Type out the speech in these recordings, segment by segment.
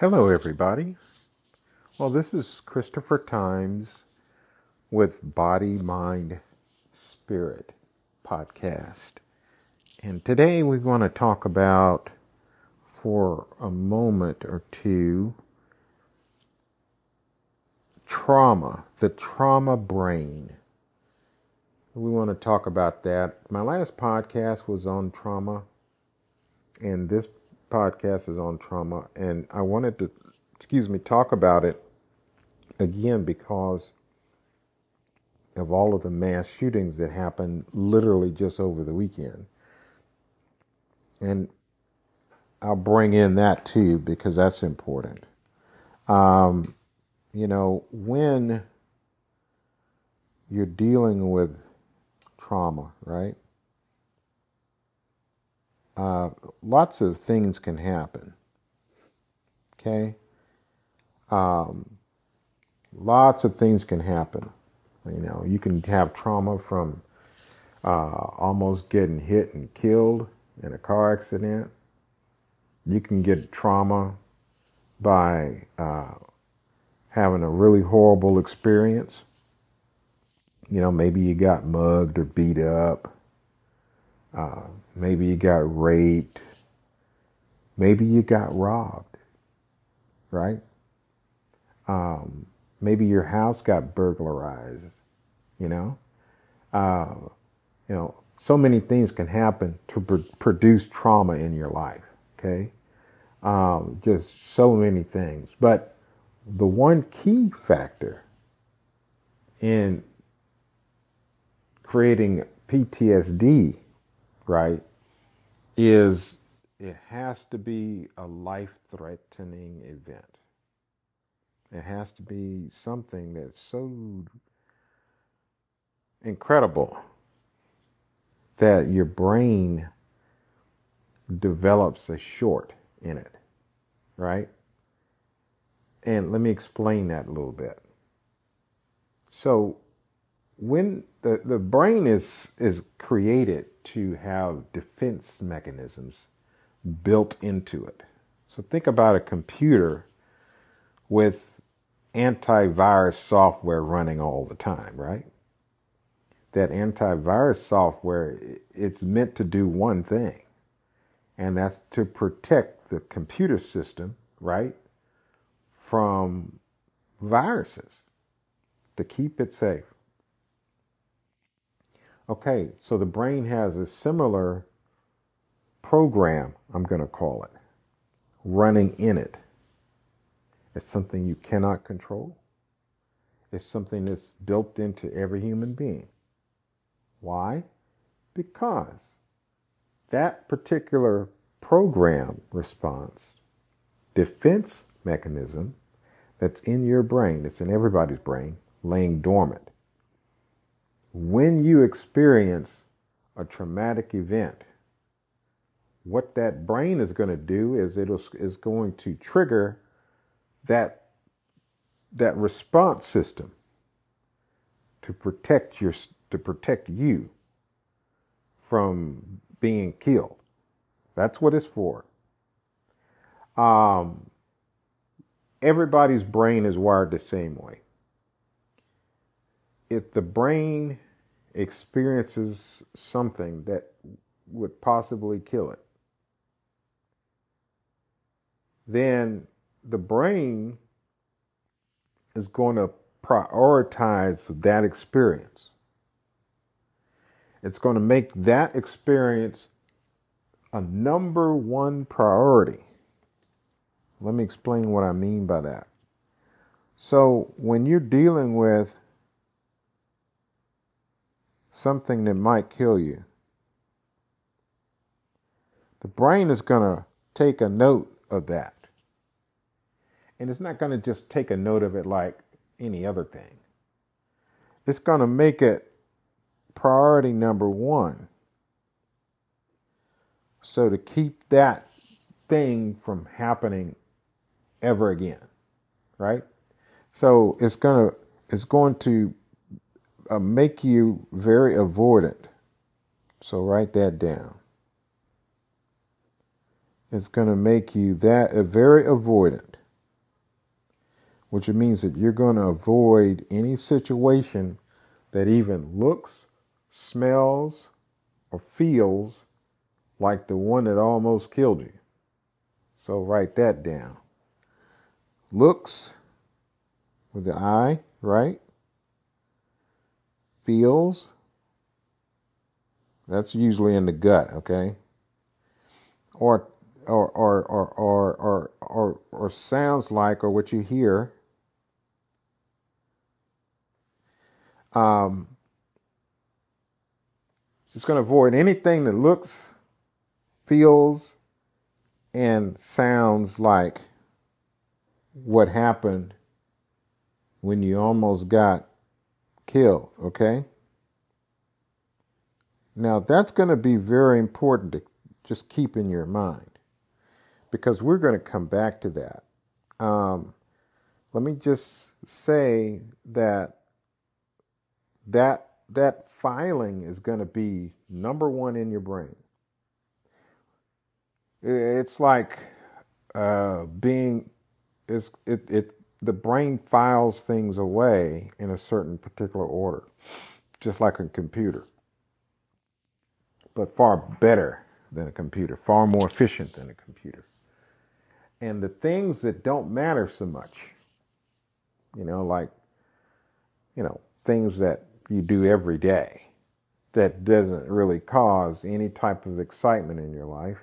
Hello, everybody. Well, this is Christopher Times with Body, Mind, Spirit podcast. And today we're going to talk about, for a moment or two, trauma, the trauma brain. We want to talk about that. My last podcast was on trauma, and this podcast is on trauma, and I wanted to, excuse me, talk about it again because of all of the mass shootings that happened literally just over the weekend. And I'll bring in that too because that's important. Um, you know, when you're dealing with trauma, right? Uh, lots of things can happen. Okay? Um, lots of things can happen. You know, you can have trauma from uh, almost getting hit and killed in a car accident. You can get trauma by uh, having a really horrible experience. You know, maybe you got mugged or beat up. Uh, maybe you got raped. Maybe you got robbed, right? Um, maybe your house got burglarized, you know? Uh, you know, so many things can happen to pr- produce trauma in your life, okay? Um, just so many things. But the one key factor in creating PTSD right, is it has to be a life threatening event. It has to be something that's so incredible that your brain develops a short in it, right? And let me explain that a little bit. So, when the, the brain is is created to have defense mechanisms built into it. So think about a computer with antivirus software running all the time, right? That antivirus software it's meant to do one thing, and that's to protect the computer system, right, from viruses to keep it safe. Okay, so the brain has a similar program, I'm going to call it, running in it. It's something you cannot control. It's something that's built into every human being. Why? Because that particular program response, defense mechanism that's in your brain, that's in everybody's brain, laying dormant when you experience a traumatic event, what that brain is going to do is it is going to trigger that that response system to protect your to protect you from being killed. That's what it's for. Um, everybody's brain is wired the same way. If the brain experiences something that would possibly kill it, then the brain is going to prioritize that experience. It's going to make that experience a number one priority. Let me explain what I mean by that. So, when you're dealing with something that might kill you, the brain is going to take a note of that. And it's not going to just take a note of it like any other thing. It's going to make it priority number one. So to keep that thing from happening ever again, right? So it's going to it's going to uh, make you very avoidant. So write that down. It's going to make you that uh, very avoidant. which means that you're going to avoid any situation that even looks, smells, or feels like the one that almost killed you. So write that down. Looks with the eye, right? Feels. That's usually in the gut, okay? Or or or or or or or, or sounds like or what you hear. Um, it's going to avoid anything that looks, feels, and sounds like what happened when you almost got killed, okay? Now, that's going to be very important to just keep in your mind because we're going to come back to that. Um, let me just say that that that filing is going to be number one in your brain. It's like uh, being it's it it the brain files things away in a certain particular order, just like a computer, but far better than a computer, far more efficient than a computer. And the things that don't matter so much, you know, like, you know, things that you do every day that doesn't really cause any type of excitement in your life,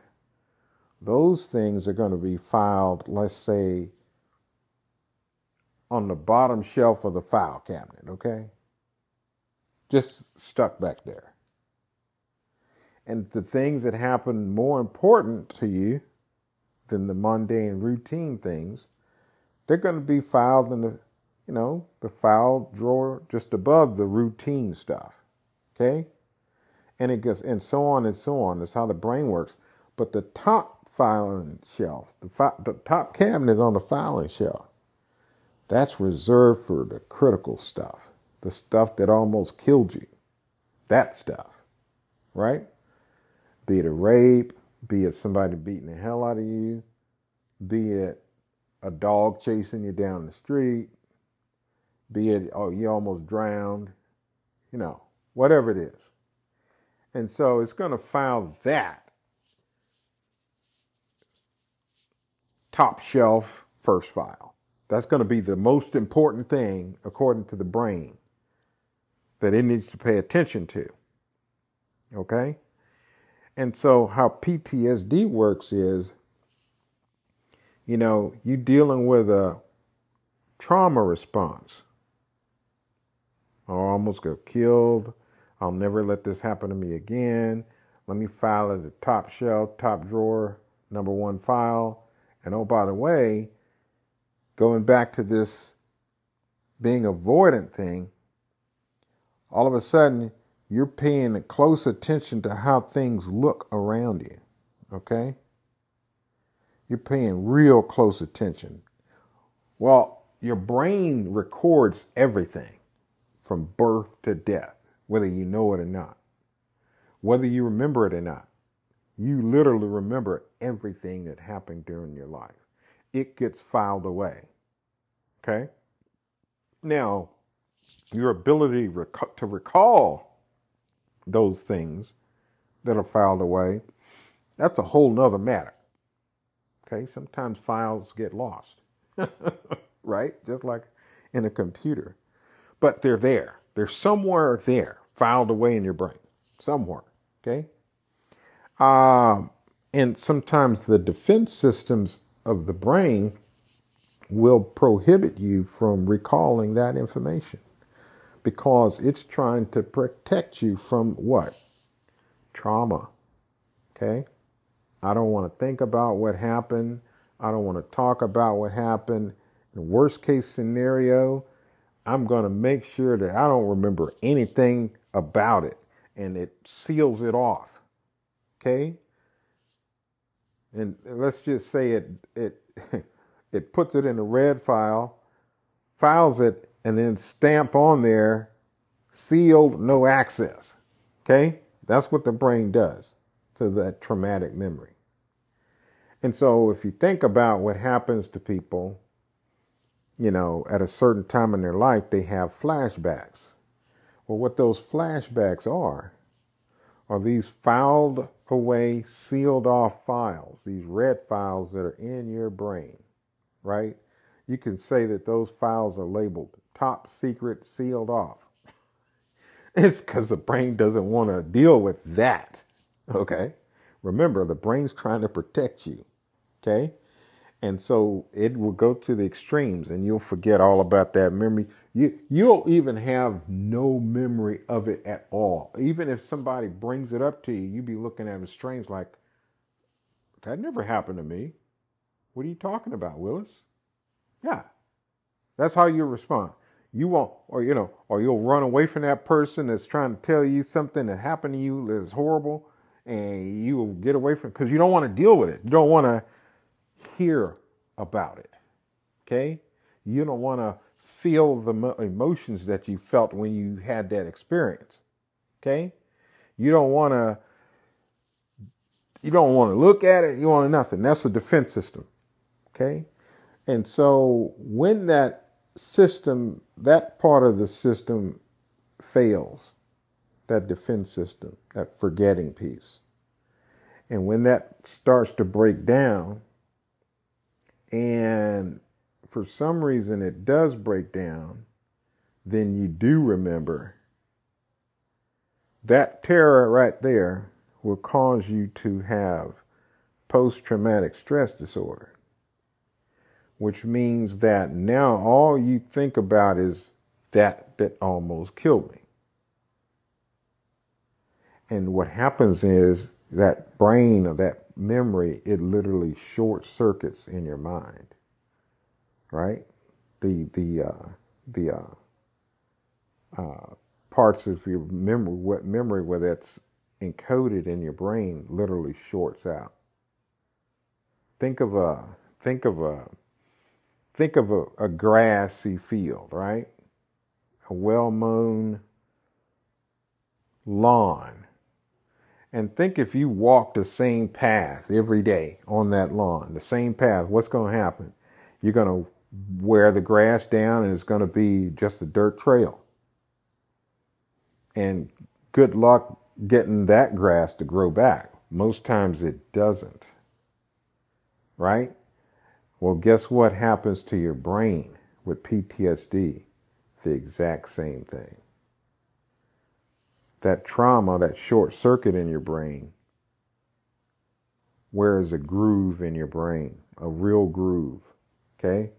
those things are going to be filed, let's say, on the bottom shelf of the file cabinet, okay? Just stuck back there. And the things that happen more important to you than the mundane routine things, they're going to be filed in the, you know, the file drawer just above the routine stuff. Okay? And it goes, and so on and so on. That's how the brain works. But the top filing shelf, the, fi- the top cabinet on the filing shelf, that's reserved for the critical stuff, the stuff that almost killed you. That stuff, right? Be it a rape, be it somebody beating the hell out of you, be it a dog chasing you down the street, be it, oh, you almost drowned, you know, whatever it is. And so it's going to file that top shelf first file. That's going to be the most important thing, according to the brain, that it needs to pay attention to. Okay? And so, how PTSD works is, you know, you're dealing with a trauma response. Oh, I almost got killed. I'll never let this happen to me again. Let me file at the top shelf, top drawer, number one file. And oh, by the way, going back to this being avoidant thing, all of a sudden you're paying close attention to how things look around you. Okay? You're paying real close attention. Well, your brain records everything from birth to death, whether you know it or not, whether you remember it or not. You literally remember everything that happened during your life. It gets filed away. Okay? Now, your ability to recall those things that are filed away, that's a whole nother matter. Okay, sometimes files get lost, right? Just like in a computer. But they're there. They're somewhere there, filed away in your brain, somewhere. Okay? Um, and sometimes the defense systems of the brain will prohibit you from recalling that information because it's trying to protect you from what? Trauma. Okay? I don't want to think about what happened. I don't want to talk about what happened. In worst case scenario, I'm going to make sure that I don't remember anything about it and it seals it off. Okay? And let's just say it it it puts it in a red file, files it and then stamp on there sealed, no access. Okay? That's what the brain does to that traumatic memory. And so if you think about what happens to people you know, at a certain time in their life, they have flashbacks. Well, what those flashbacks are, are these filed away, sealed off files, these red files that are in your brain, right? You can say that those files are labeled top secret, sealed off. it's because the brain doesn't want to deal with that, okay? Remember, the brain's trying to protect you, okay? And so it will go to the extremes and you'll forget all about that memory. You, you'll even have no memory of it at all. Even if somebody brings it up to you, you'll be looking at them strange like, that never happened to me. What are you talking about, Willis? Yeah. That's how you respond. You won't, or you know, or you'll run away from that person that's trying to tell you something that happened to you that's horrible, and you will get away from because you don't want to deal with it. You don't want to hear about it. Okay? You don't want to feel the emotions that you felt when you had that experience. Okay? You don't want to you don't want to look at it, you want nothing. That's the defense system. Okay? And so when that system, that part of the system fails, that defense system, that forgetting piece, and when that starts to break down, and for some reason it does break down, then you do remember that terror right there will cause you to have post traumatic stress disorder, which means that now all you think about is that that almost killed me. And what happens is that brain or that memory, it literally short circuits in your mind, right? The the uh, the uh, uh, parts of your memory, what memory where that's encoded in your brain, literally shorts out. Think of a think of a think of a, a grassy field, right? A well mown lawn and think if you walk the same path every day on that lawn, the same path, what's going to happen? You're going to wear the grass down and it's going to be just a dirt trail. And good luck getting that grass to grow back. Most times it doesn't. Right? Well, guess what happens to your brain with PTSD? The exact same thing that trauma, that short circuit in your brain, where is a groove in your brain, a real groove. Okay?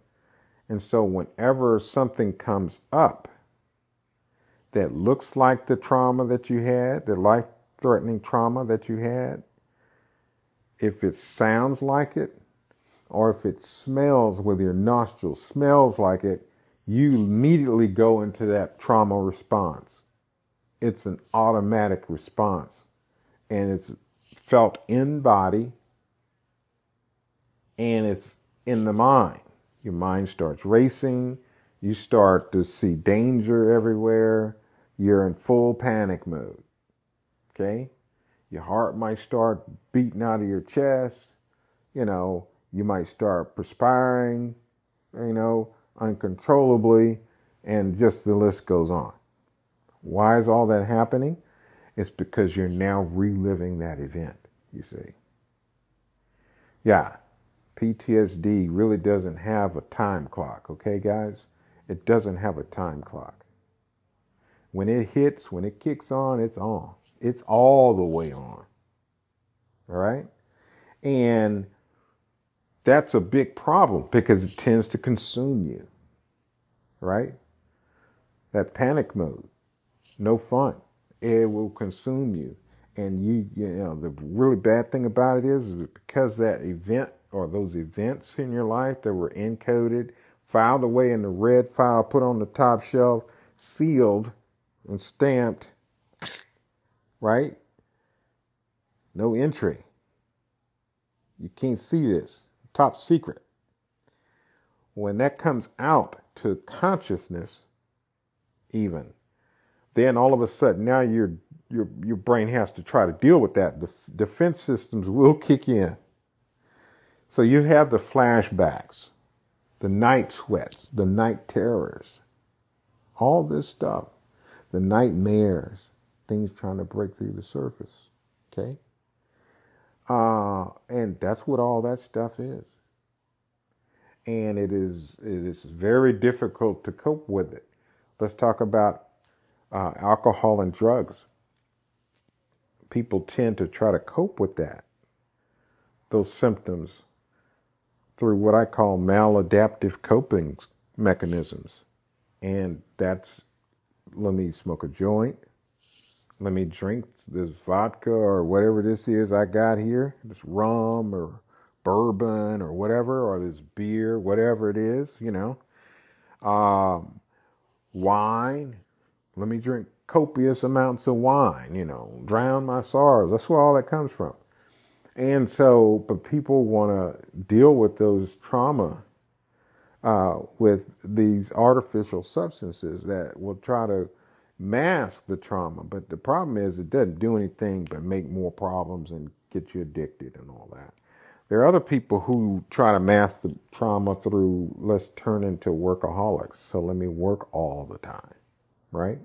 And so whenever something comes up that looks like the trauma that you had, the life threatening trauma that you had, if it sounds like it, or if it smells with your nostrils, smells like it, you immediately go into that trauma response it's an automatic response and it's felt in body and it's in the mind. Your mind starts racing. You start to see danger everywhere. You're in full panic mode. Okay? Your heart might start beating out of your chest. You know, you might start perspiring, you know, uncontrollably, and just the list goes on. Why is all that happening? It's because you're now reliving that event, you see. Yeah, PTSD really doesn't have a time clock, okay, guys? It doesn't have a time clock. When it hits, when it kicks on, it's on. It's all the way on. All right? And that's a big problem because it tends to consume you. Right? That panic mode no fun. It will consume you. And you, you know, the really bad thing about it is, because that event or those events in your life that were encoded, filed away in the red file, put on the top shelf, sealed and stamped, right? No entry. You can't see this. Top secret. When that comes out to consciousness, even, then all of a sudden now your your your brain has to try to deal with that. The defense systems will kick in. So you have the flashbacks. the night sweats, the night terrors, all this stuff, the nightmares, things trying to break through the surface. Okay? Uh, and that's what all that stuff is. And it is it is very difficult to cope with it. Let's talk about uh, alcohol and drugs. People tend to try to cope with that, those symptoms, through what I call maladaptive coping mechanisms. And that's let me smoke a joint, let me drink this vodka or whatever this is I got here, this rum or bourbon or whatever, or this beer, whatever it is, you know. Um, wine, let me drink copious amounts of wine, you know, drown my sorrows. That's where all that comes from. And so, but people want to deal with those trauma uh, with these artificial substances that will try to mask the trauma. But the problem is, it doesn't do anything but make more problems and get you addicted and all that. There are other people who try to mask the trauma through let's turn into workaholics. So let me work all the time, right?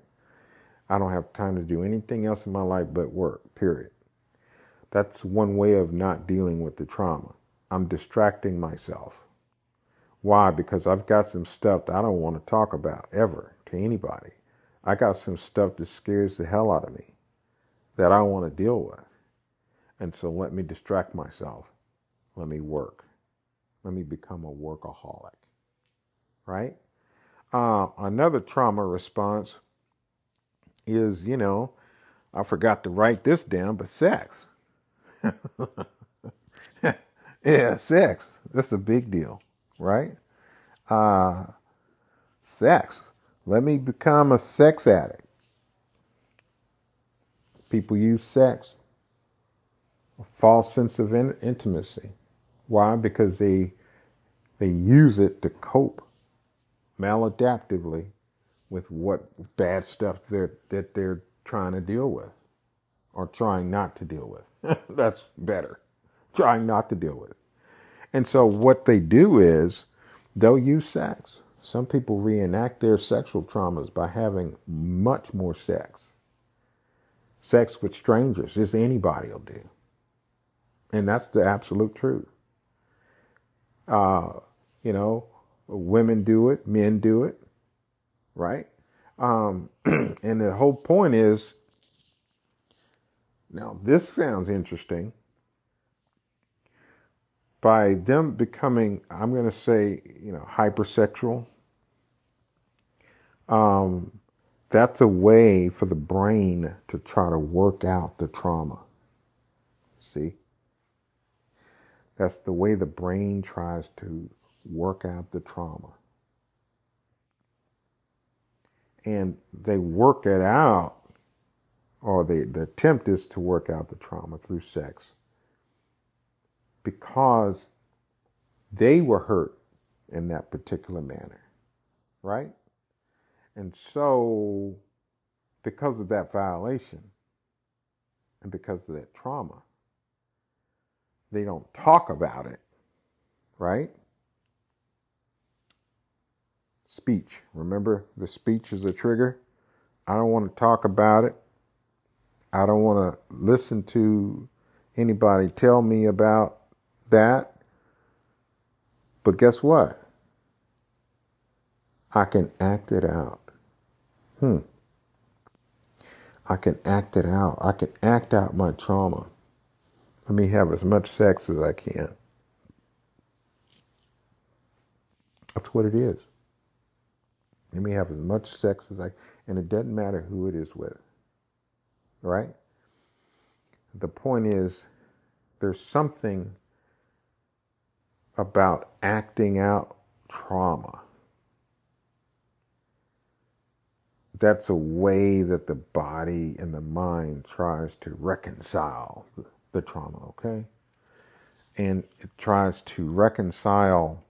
I don't have time to do anything else in my life but work, period. That's one way of not dealing with the trauma. I'm distracting myself. Why? Because I've got some stuff that I don't want to talk about ever to anybody. I got some stuff that scares the hell out of me that I want to deal with. And so let me distract myself. Let me work. Let me become a workaholic. Right? Uh, another trauma response is, you know, I forgot to write this down, but sex. yeah, sex. That's a big deal, right? Uh, sex. Let me become a sex addict. People use sex, a false sense of in- intimacy. Why? Because they they use it to cope maladaptively with what bad stuff that that they're trying to deal with or trying not to deal with. That's better. Trying not to deal with. It. And so what they do is they'll use sex some people reenact their sexual traumas by having much more sex. Sex with strangers, just anybody will do. And that's the absolute truth. Uh, you know, women do it, men do it, right? Um, and the whole point is now, this sounds interesting. By them becoming, I'm going to say, you know, hypersexual, um, that's a way for the brain to try to work out the trauma. See? That's the way the brain tries to work out the trauma. And they work it out, or they, the attempt is to work out the trauma through sex because they were hurt in that particular manner, right? And so, because of that violation and because of that trauma, they don't talk about it, right? Speech. Remember, the speech is a trigger. I don't want to talk about it. I don't want to listen to anybody tell me about that. But guess what? I can act it out hmm, I can act it out. I can act out my trauma. Let me have as much sex as I can. That's what it is. Let me have as much sex as I and it doesn't matter who it is with. Right? The point is there's something about acting out trauma that's a way that the body and the mind tries to reconcile the trauma, okay? And it tries to reconcile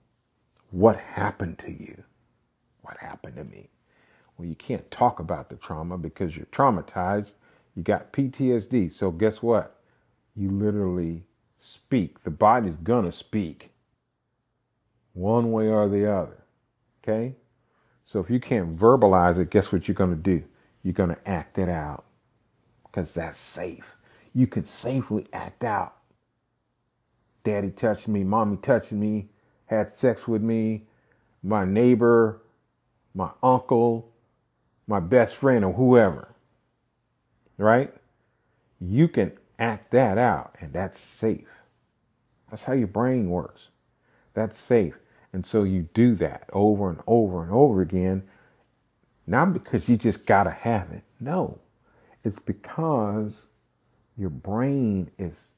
what happened to you. What happened to me? Well, you can't talk about the trauma because you're traumatized. You got PTSD. So, guess what? You literally speak. The body's gonna speak one way or the other. Okay? So if you can't verbalize it, guess what you're going to do? You're going to act it out because that's safe. You can safely act out. Daddy touched me, mommy touched me, had sex with me, my neighbor, my uncle, my best friend, or whoever. Right? You can act that out, and that's safe. That's how your brain works. That's safe. And so you do that over and over and over again, not because you just got to have it. No, it's because your brain is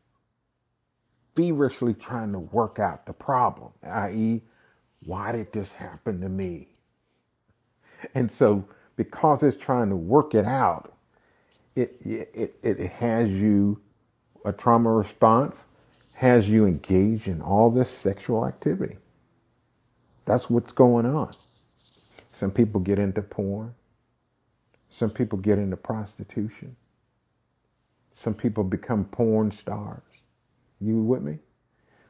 feverishly trying to work out the problem, i.e., why did this happen to me? And so, because it's trying to work it out, it, it, it, has you a trauma response, has you engaged in all this sexual activity. That's what's going on. Some people get into porn. Some people get into prostitution. Some people become porn stars. You with me?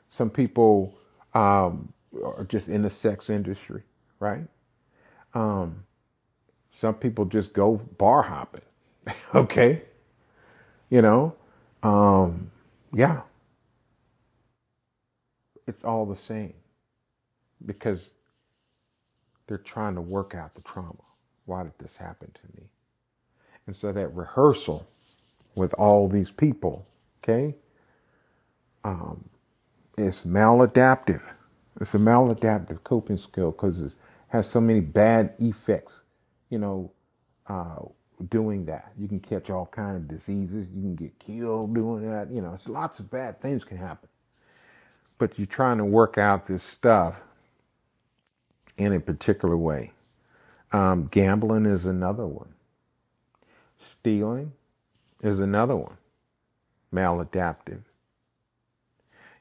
Some people um, are just in the sex industry, right? Um, some people just go bar hopping. okay. You know, um, yeah. It's all the same because they're trying to work out the trauma. Why did this happen to me? And so that rehearsal with all these people, okay, um, is maladaptive. It's a maladaptive coping skill because it has so many bad effects, you know, uh, doing that. You can catch all kind of diseases. You can get killed doing that. You know, it's lots of bad things can happen. But you're trying to work out this stuff in a particular way. Um, gambling is another one. Stealing is another one. Maladaptive.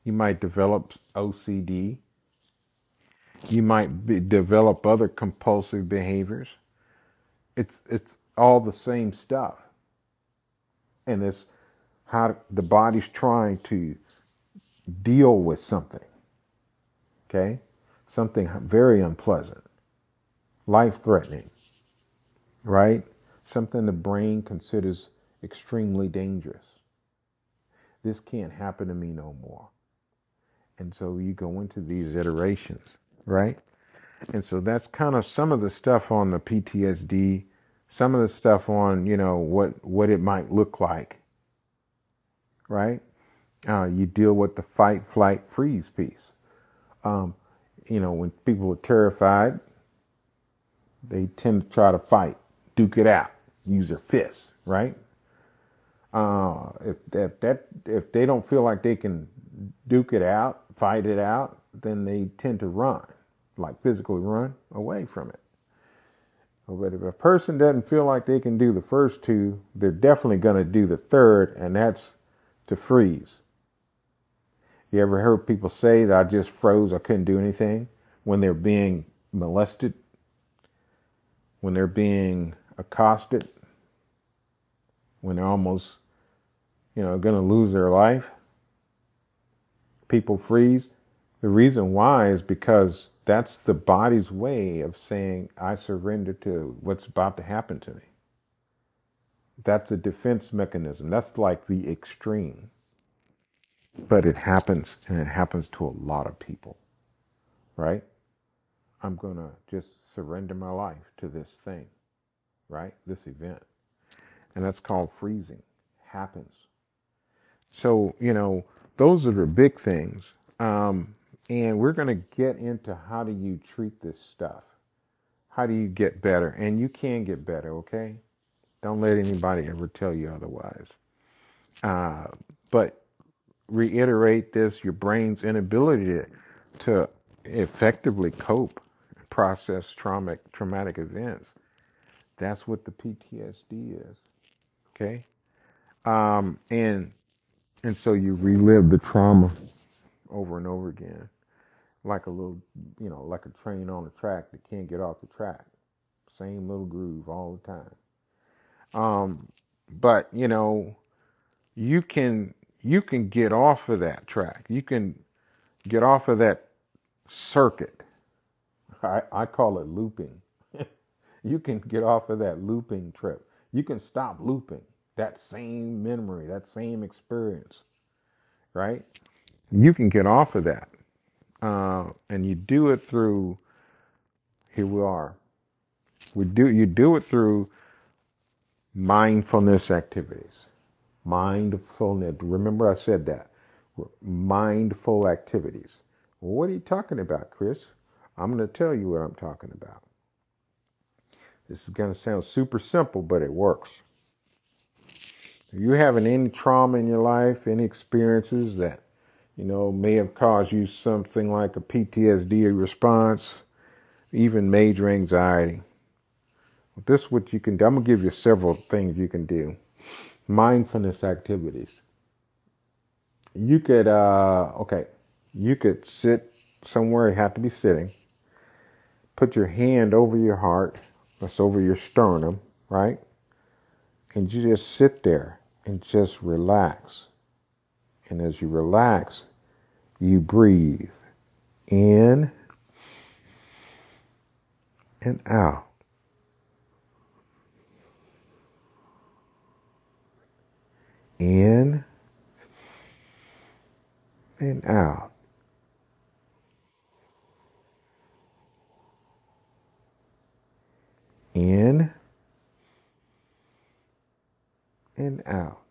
You might develop OCD. You might be, develop other compulsive behaviors. It's it's all the same stuff. And it's how the body's trying to deal with something. Okay? Something very unpleasant, life threatening, right? Something the brain considers extremely dangerous. This can't happen to me no more. And so you go into these iterations, right? And so that's kind of some of the stuff on the PTSD some of the stuff on you know what what it might look like right? Uh, you deal with the fight flight freeze piece. Um, you know when people are terrified they tend to try to fight duke it out use their fists right? Uh, if, that if they don't feel like they can duke it out fight it out then they tend to run like physically run away from it but if a person doesn't feel like they can do the first two, they're definitely going to do the third, and that's to freeze. You ever heard people say that I just froze, I couldn't do anything when they're being molested, when they're being accosted, when they're almost, you know, going to lose their life? People freeze. The reason why is because that's the body's way of saying, I surrender to what's about to happen to me. That's a defense mechanism. That's like the extreme. But it happens, and it happens to a lot of people, right? I'm going to just surrender my life to this thing, right? This event. And that's called freezing. Happens. So, you know, those are the big things. Um, and we're going to get into how do you treat this stuff? How do you get better? And you can get better, okay? Don't let anybody ever tell you otherwise. Uh, but reiterate this your brain's inability to, to effectively cope, process traumatic, traumatic events. That's what the PTSD is, okay? Um, and and so you relive the trauma over and over again like a little, you know, like a train on a track that can't get off the track. Same little groove all the time. Um, but you know, you can you can get off of that track. You can get off of that circuit. I, I call it looping. you can get off of that looping trip. You can stop looping that same memory, that same experience, right? You can get off of that. Uh, and you do it through, here we are. We do, you do it through mindfulness activities. Mindfulness. Remember I said that. Mindful activities. what are you talking about, Chris? I'm going to tell you what I'm talking about. This is going to sound super simple, but it works. If you having any trauma in your life, any experiences that, you know, may have caused you something like a PTSD response, even major anxiety, this is what you can do. I'm going to give you several things you can do. Mindfulness activities. You could, uh, okay, you could sit somewhere, you have to be sitting. Put your hand over your heart, that's over your sternum, right? And you just sit there and just relax. And as you relax, you breathe in and out. In and out. In and out.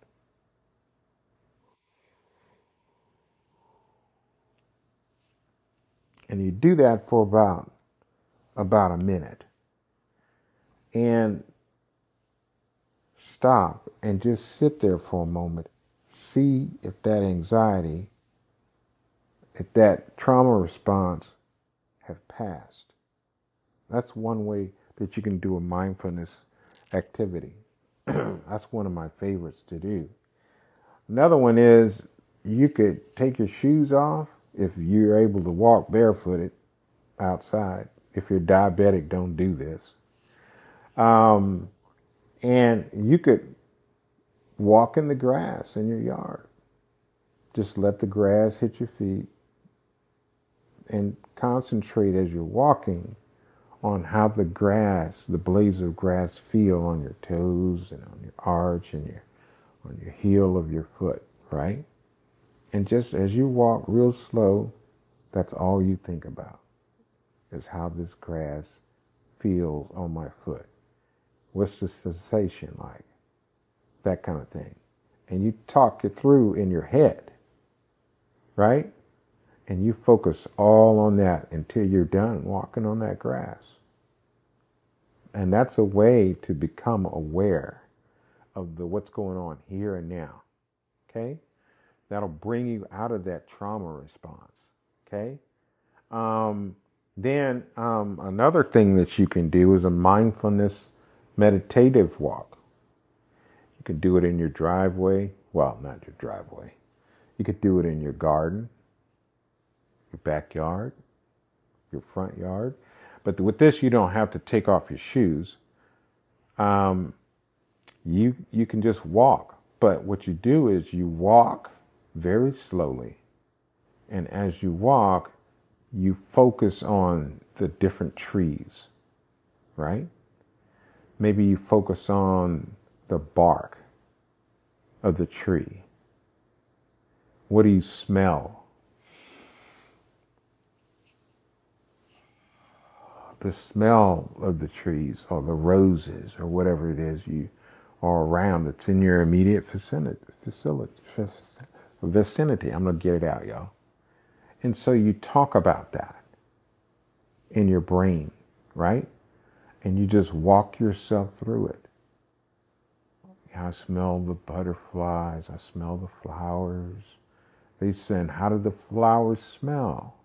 And you do that for about about a minute. And stop and just sit there for a moment. See if that anxiety, if that trauma response have passed. That's one way that you can do a mindfulness activity. That's one of my favorites to do. Another one is you could take your shoes off if you're able to walk barefooted outside. If you're diabetic, don't do this. Um, and you could walk in the grass in your yard. Just let the grass hit your feet and concentrate as you're walking on how the grass, the blades of grass feel on your toes and on your arch and your on your heel of your foot, right? And just as you walk real slow, that's all you think about is how this grass feels on my foot. What's the sensation like? That kind of thing. And you talk it through in your head, right? And you focus all on that until you're done walking on that grass. And that's a way to become aware of the what's going on here and now. Okay? That'll bring you out of that trauma response. Okay? Um, then um, another thing that you can do is a mindfulness meditative walk. You could do it in your driveway. Well, not your driveway. You could do it in your garden, your backyard, your front yard. But with this, you don't have to take off your shoes. Um, you you can just walk. But what you do is you walk very slowly, and as you walk, you focus on the different trees, right? Maybe you focus on the bark of the tree. What do you smell? The smell of the trees or the roses or whatever it is you are around that's in your immediate vicinity. Vicinity. I'm going to get it out, y'all. And so you talk about that in your brain, right? and you just walk yourself through it. I smell the butterflies, I smell the flowers. They said, How do the flowers smell?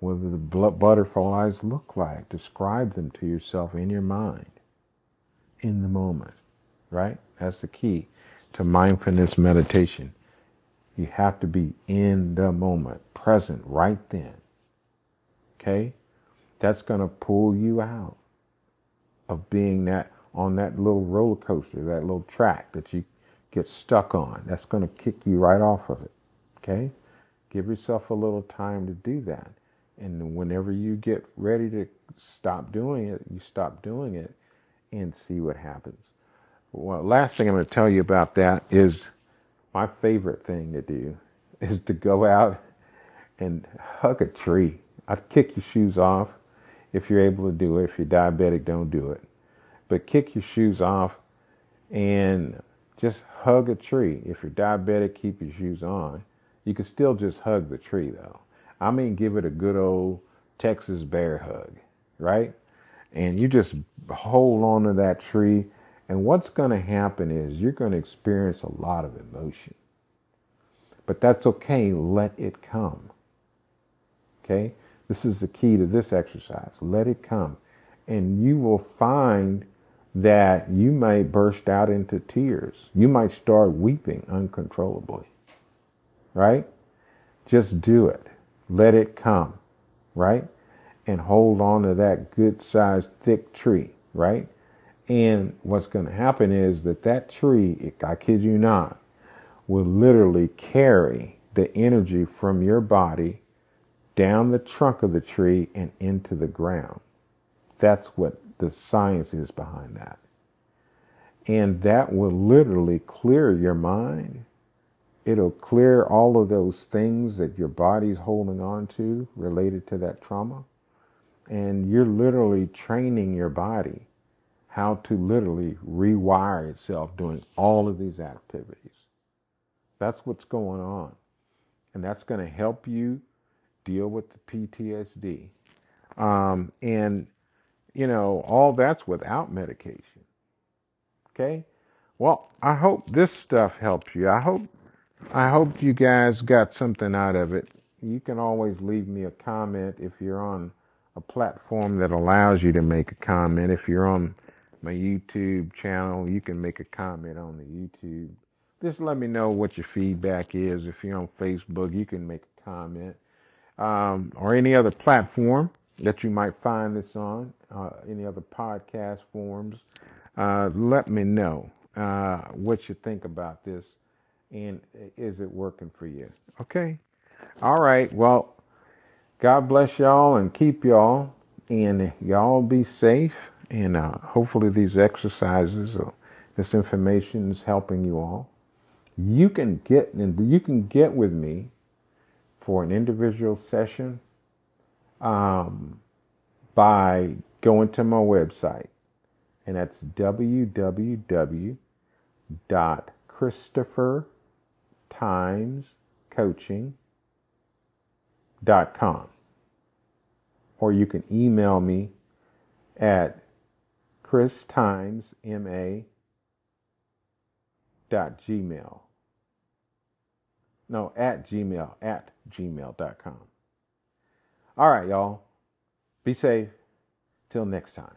What do the butterflies look like? Describe them to yourself in your mind, in the moment, right? That's the key to mindfulness meditation. You have to be in the moment, present right then. Okay? That's going to pull you out of being that on that little roller coaster, that little track that you get stuck on. That's going to kick you right off of it. Okay? Give yourself a little time to do that. And whenever you get ready to stop doing it, you stop doing it and see what happens. Well, last thing I'm going to tell you about that is my favorite thing to do is to go out and hug a tree. I'd kick your shoes off if you're able to do it. If you're diabetic, don't do it. But kick your shoes off and just hug a tree. If you're diabetic, keep your shoes on. You can still just hug the tree though. I mean, give it a good old Texas bear hug, right? And you just hold on to that tree. And what's going to happen is you're going to experience a lot of emotion. But that's okay. Let it come. Okay? This is the key to this exercise. Let it come. And you will find that you might burst out into tears. You might start weeping uncontrollably. Right? Just do it. Let it come. Right? And hold on to that good sized thick tree. Right? And what's going to happen is that that tree, I kid you not, will literally carry the energy from your body down the trunk of the tree and into the ground. That's what the science is behind that. And that will literally clear your mind. It'll clear all of those things that your body's holding on to related to that trauma. And you're literally training your body how to literally rewire itself doing all of these activities. That's what's going on. And that's going to help you deal with the PTSD. Um, and, you know, all that's without medication. Okay? Well, I hope this stuff helps you. I hope I hope you guys got something out of it. You can always leave me a comment if you're on a platform that allows you to make a comment. If you're on my YouTube channel, you can make a comment on the YouTube. Just let me know what your feedback is. If you're on Facebook, you can make a comment um, or any other platform that you might find this on, uh, any other podcast forms, uh, let me know uh, what you think about this and is it working for you? Okay. All right. Well, God bless y'all and keep y'all, and y'all be safe. And uh, hopefully, these exercises, uh, this information is helping you all. You can get and you can get with me for an individual session um, by going to my website, and that's www.christophertimescoaching.com. Or you can email me at christimesma dot gmail no, at gmail, at gmail.com. All right, y'all. Be safe. Till next time.